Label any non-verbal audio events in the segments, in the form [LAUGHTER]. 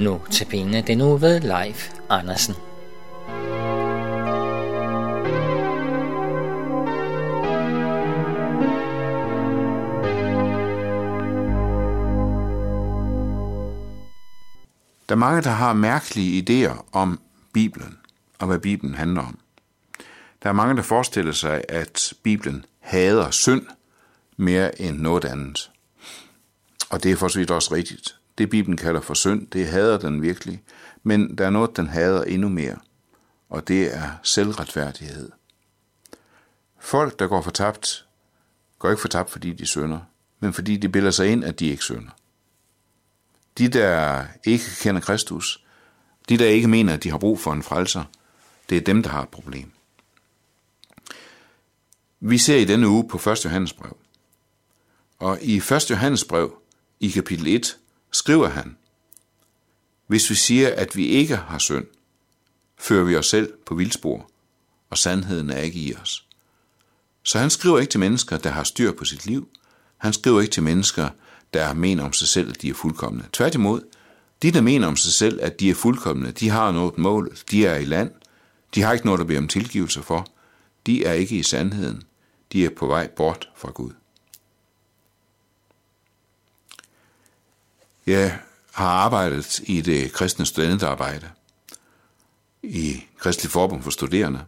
Nu til penge den nu ved Leif Andersen. Der er mange, der har mærkelige idéer om Bibelen og hvad Bibelen handler om. Der er mange, der forestiller sig, at Bibelen hader synd mere end noget andet. Og det er for så vidt også rigtigt. Det Bibelen kalder for synd, det hader den virkelig. Men der er noget, den hader endnu mere. Og det er selvretfærdighed. Folk, der går fortabt, går ikke fortabt, fordi de synder, men fordi de bilder sig ind, at de ikke synder. De, der ikke kender Kristus, de, der ikke mener, at de har brug for en frelser, det er dem, der har et problem. Vi ser i denne uge på 1. Johannes brev. Og i 1. Johannes brev, i kapitel 1, skriver han, Hvis vi siger, at vi ikke har synd, fører vi os selv på vildspor, og sandheden er ikke i os. Så han skriver ikke til mennesker, der har styr på sit liv. Han skriver ikke til mennesker, der mener om sig selv, at de er fuldkommende. Tværtimod, de, der mener om sig selv, at de er fuldkommende, de har noget målet, de er i land, de har ikke noget at bede om tilgivelse for, de er ikke i sandheden, de er på vej bort fra Gud. Jeg har arbejdet i det kristne studentarbejde i Kristelig Forbund for Studerende.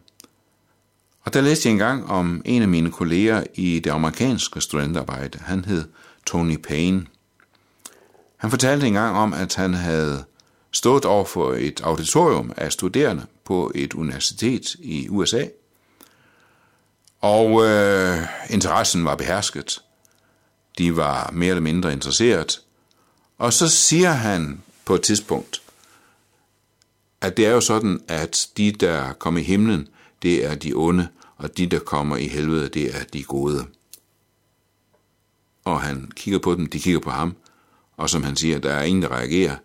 Og der læste jeg engang om en af mine kolleger i det amerikanske studentarbejde. Han hed Tony Payne. Han fortalte engang om, at han havde stået over for et auditorium af studerende på et universitet i USA. Og øh, interessen var behersket. De var mere eller mindre interesseret. Og så siger han på et tidspunkt, at det er jo sådan, at de, der kommer i himlen, det er de onde, og de, der kommer i helvede, det er de gode. Og han kigger på dem, de kigger på ham, og som han siger, der er ingen, der reagerer.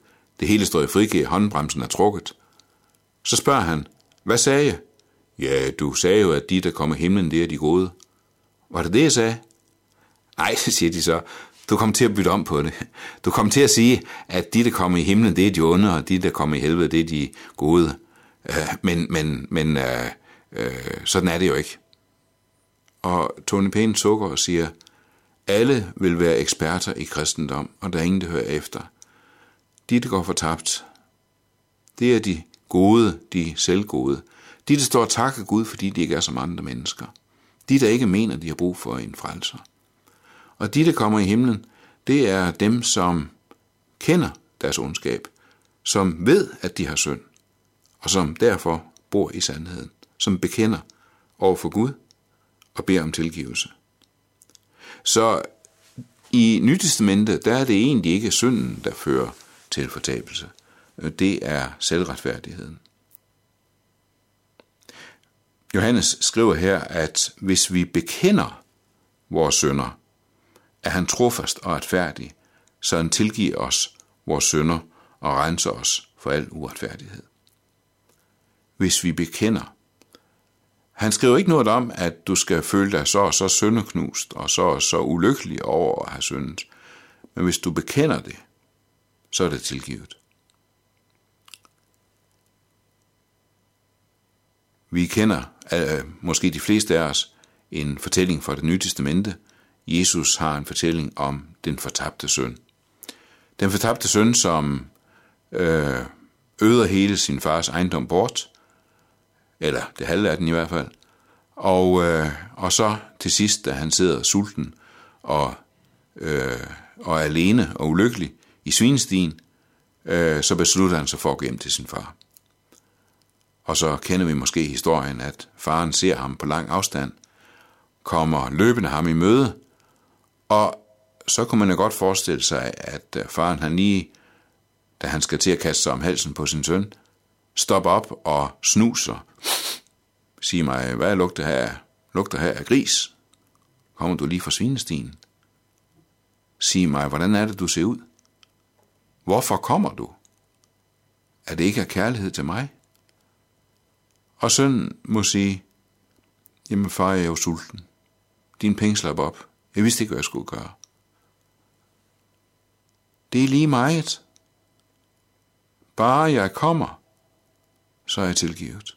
Det hele står i frikæ, håndbremsen er trukket. Så spørger han, hvad sagde jeg? Ja, du sagde jo, at de, der kommer i himlen, det er de gode. Var det det, jeg sagde? Nej, [LAUGHS] siger de så. Du kom til at bytte om på det. Du kom til at sige, at de, der kommer i himlen, det er de onde, og de, der kommer i helvede, det er de gode. Øh, men men, men øh, øh, sådan er det jo ikke. Og Tony Payne sukker og siger, alle vil være eksperter i kristendom, og der er ingen, der hører efter. De, der går fortabt, det er de gode, de selvgode. De, der står og takker Gud, fordi de ikke er som andre mennesker. De, der ikke mener, de har brug for en frelser. Og de, der kommer i himlen, det er dem, som kender deres ondskab, som ved, at de har synd, og som derfor bor i sandheden, som bekender over for Gud og beder om tilgivelse. Så i Nytestamentet, der er det egentlig ikke synden, der fører til fortabelse. Det er selvretfærdigheden. Johannes skriver her, at hvis vi bekender vores synder, er han trofast og retfærdig, så han tilgiver os vores synder og renser os for al uretfærdighed. Hvis vi bekender. Han skriver ikke noget om, at du skal føle dig så og så syndeknust og så og så ulykkelig over at have syndet. Men hvis du bekender det, så er det tilgivet. Vi kender, øh, måske de fleste af os, en fortælling fra det nye testamente. Jesus har en fortælling om den fortabte søn. Den fortabte søn, som øh, øder hele sin fars ejendom bort, eller det halve af den i hvert fald, og, øh, og så til sidst, da han sidder sulten og, øh, og alene og ulykkelig i svinestien, øh, så beslutter han sig for at gå hjem til sin far. Og så kender vi måske historien, at faren ser ham på lang afstand, kommer løbende ham i møde, og så kunne man jo godt forestille sig, at øh, faren han lige, da han skal til at kaste sig om halsen på sin søn, stopper op og snuser. Sig mig, hvad lugter her, lugter her af gris? Kommer du lige fra svinestien? Sig mig, hvordan er det, du ser ud? Hvorfor kommer du? Er det ikke af kærlighed til mig? Og sønnen må sige, jamen far, jeg er jo sulten. Din penge slap op. Jeg vidste ikke, hvad jeg skulle gøre. Det er lige meget. bare jeg kommer, så er jeg tilgivet.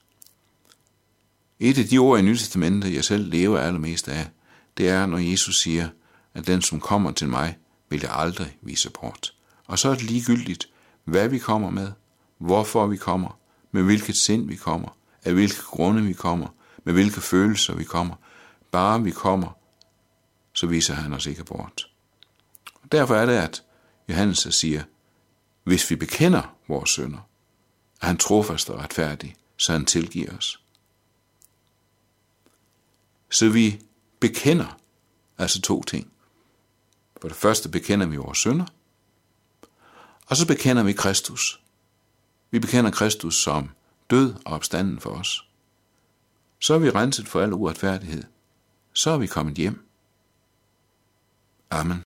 Et af de ord i Nye Testamentet, jeg selv lever allermest af, det er, når Jesus siger, at den, som kommer til mig, vil jeg aldrig vise bort. Og så er det ligegyldigt, hvad vi kommer med, hvorfor vi kommer, med hvilket sind vi kommer, af hvilke grunde vi kommer, med hvilke følelser vi kommer. Bare vi kommer, så viser han os ikke bort. Derfor er det, at Johannes siger, hvis vi bekender vores sønder, er han trofast og retfærdig, så han tilgiver os. Så vi bekender altså to ting. For det første bekender vi vores sønder, og så bekender vi Kristus. Vi bekender Kristus som død og opstanden for os. Så er vi renset for al uretfærdighed. Så er vi kommet hjem. Amen.